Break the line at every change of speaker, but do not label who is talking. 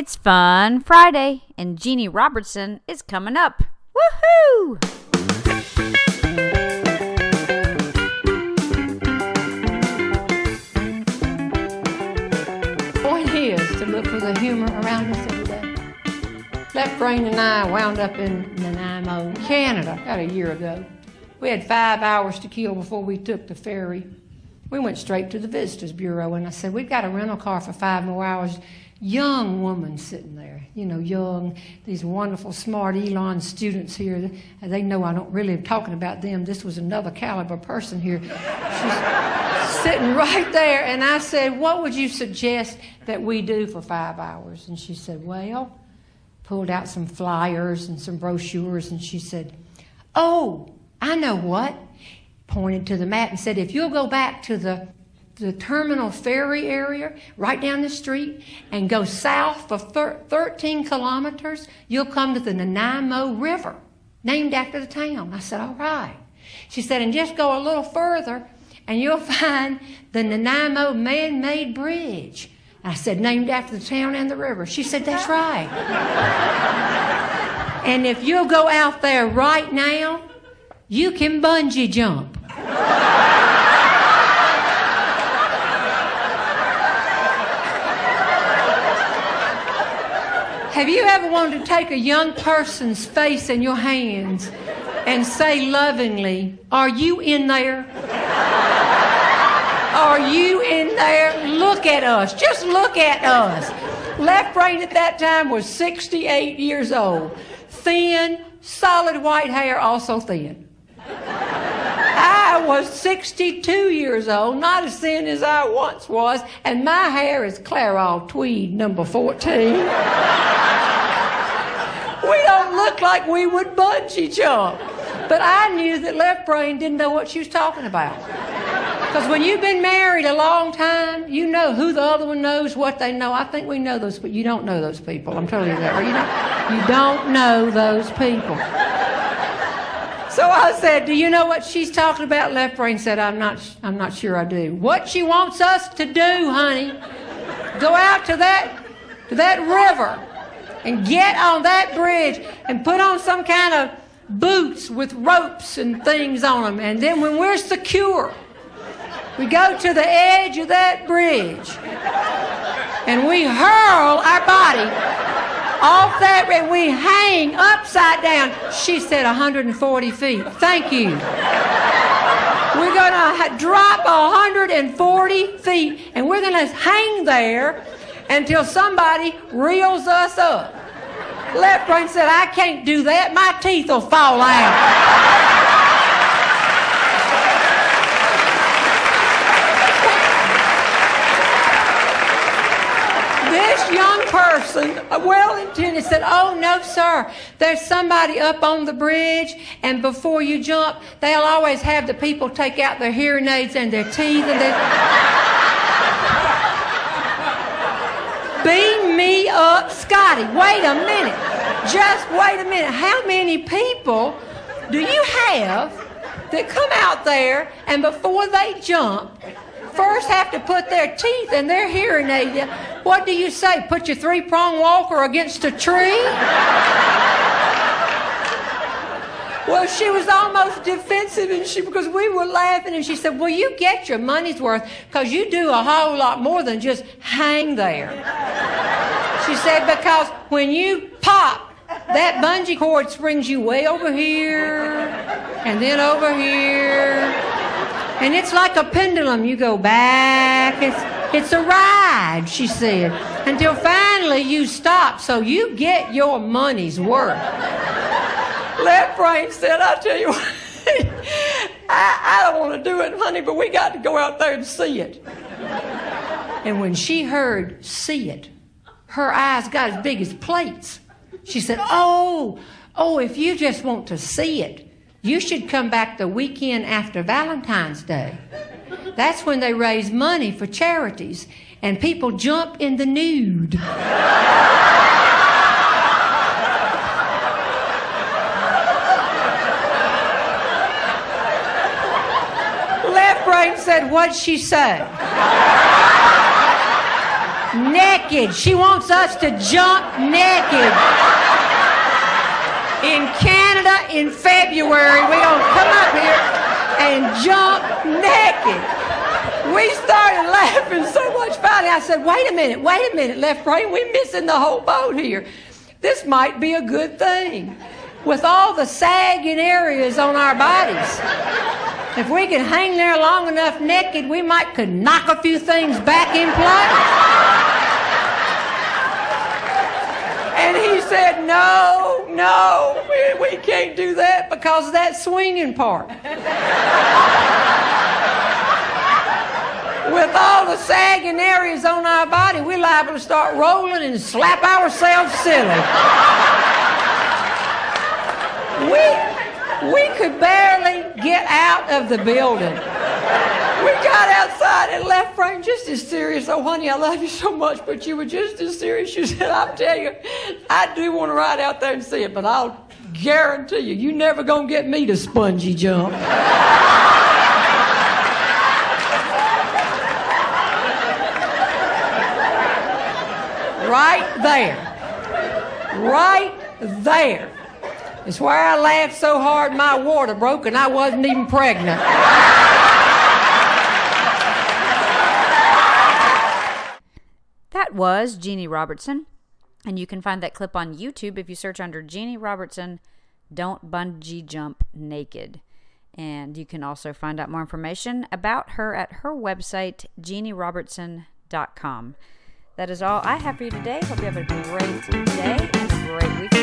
It's Fun Friday, and Jeannie Robertson is coming up. Woohoo!
point is to look for the humor around us every day. Left Brain and I wound up in Nanaimo, Canada, about a year ago. We had five hours to kill before we took the ferry. We went straight to the Visitors Bureau, and I said, We've got a rental car for five more hours. Young woman sitting there, you know, young, these wonderful, smart Elon students here. They know I don't really am talking about them. This was another caliber person here. She's sitting right there, and I said, What would you suggest that we do for five hours? And she said, Well, pulled out some flyers and some brochures, and she said, Oh, I know what. Pointed to the map and said, If you'll go back to the the terminal ferry area right down the street and go south for thir- 13 kilometers, you'll come to the Nanaimo River, named after the town. I said, All right. She said, And just go a little further and you'll find the Nanaimo man made bridge. I said, Named after the town and the river. She said, That's right. and if you'll go out there right now, you can bungee jump. Have you ever wanted to take a young person's face in your hands and say lovingly, Are you in there? Are you in there? Look at us. Just look at us. Left brain at that time was 68 years old. Thin, solid white hair, also thin. I was 62 years old, not as thin as I once was, and my hair is Clairol Tweed number 14. we don't look like we would bungee jump. But I knew that left brain didn't know what she was talking about. Because when you've been married a long time, you know who the other one knows, what they know. I think we know those, but you don't know those people. I'm telling you that. You don't, you don't know those people. So I said, "Do you know what she's talking about?" Left brain said, "I'm not. I'm not sure I do." What she wants us to do, honey, go out to that to that river and get on that bridge and put on some kind of boots with ropes and things on them, and then when we're secure, we go to the edge of that bridge and we hurl our body off that and we hang upside down. She said 140 feet. Thank you. We're going to drop 140 feet and we're going to hang there until somebody reels us up. Left brain said, I can't do that. My teeth will fall out. this young person, well intended, said, Oh, no, sir. There's somebody up on the bridge, and before you jump, they'll always have the people take out their hearing aids and their teeth and their. Beam me up, Scotty. Wait a minute. Just wait a minute. How many people do you have that come out there and before they jump, have to put their teeth in their hearing aid. What do you say? Put your three prong walker against a tree? well, she was almost defensive, and she because we were laughing, and she said, "Well, you get your money's worth because you do a whole lot more than just hang there." She said, "Because when you pop." That bungee cord springs you way over here and then over here and it's like a pendulum. You go back. It's, it's a ride, she said, until finally you stop so you get your money's worth. Left brain said, I tell you what, I, I don't want to do it, honey, but we got to go out there and see it. And when she heard see it, her eyes got as big as plates. She said, Oh, oh, if you just want to see it, you should come back the weekend after Valentine's Day. That's when they raise money for charities and people jump in the nude. Left brain said, What'd she say? naked. She wants us to jump naked. In Canada in February, we're going to come up here and jump naked. We started laughing so much. Finally, I said, wait a minute, wait a minute, left brain, we're missing the whole boat here. This might be a good thing. With all the sagging areas on our bodies, if we could hang there long enough naked, we might could knock a few things back in place. And he said, No, no, we, we can't do that because of that swinging part. With all the sagging areas on our body, we're liable to start rolling and slap ourselves silly. We, we could barely get out of the building. We got outside and left brain just as serious. Oh, honey, I love you so much, but you were just as serious. She said, I'll tell you, I do want to ride out there and see it, but I'll guarantee you, you never gonna get me to bungee jump. right there. Right there. It's where I laughed so hard my water broke and I wasn't even pregnant.
That was Jeannie Robertson. And you can find that clip on YouTube if you search under Jeannie Robertson, Don't Bungee Jump Naked. And you can also find out more information about her at her website, jeannierobertson.com. That is all I have for you today. Hope you have a great day and a great weekend.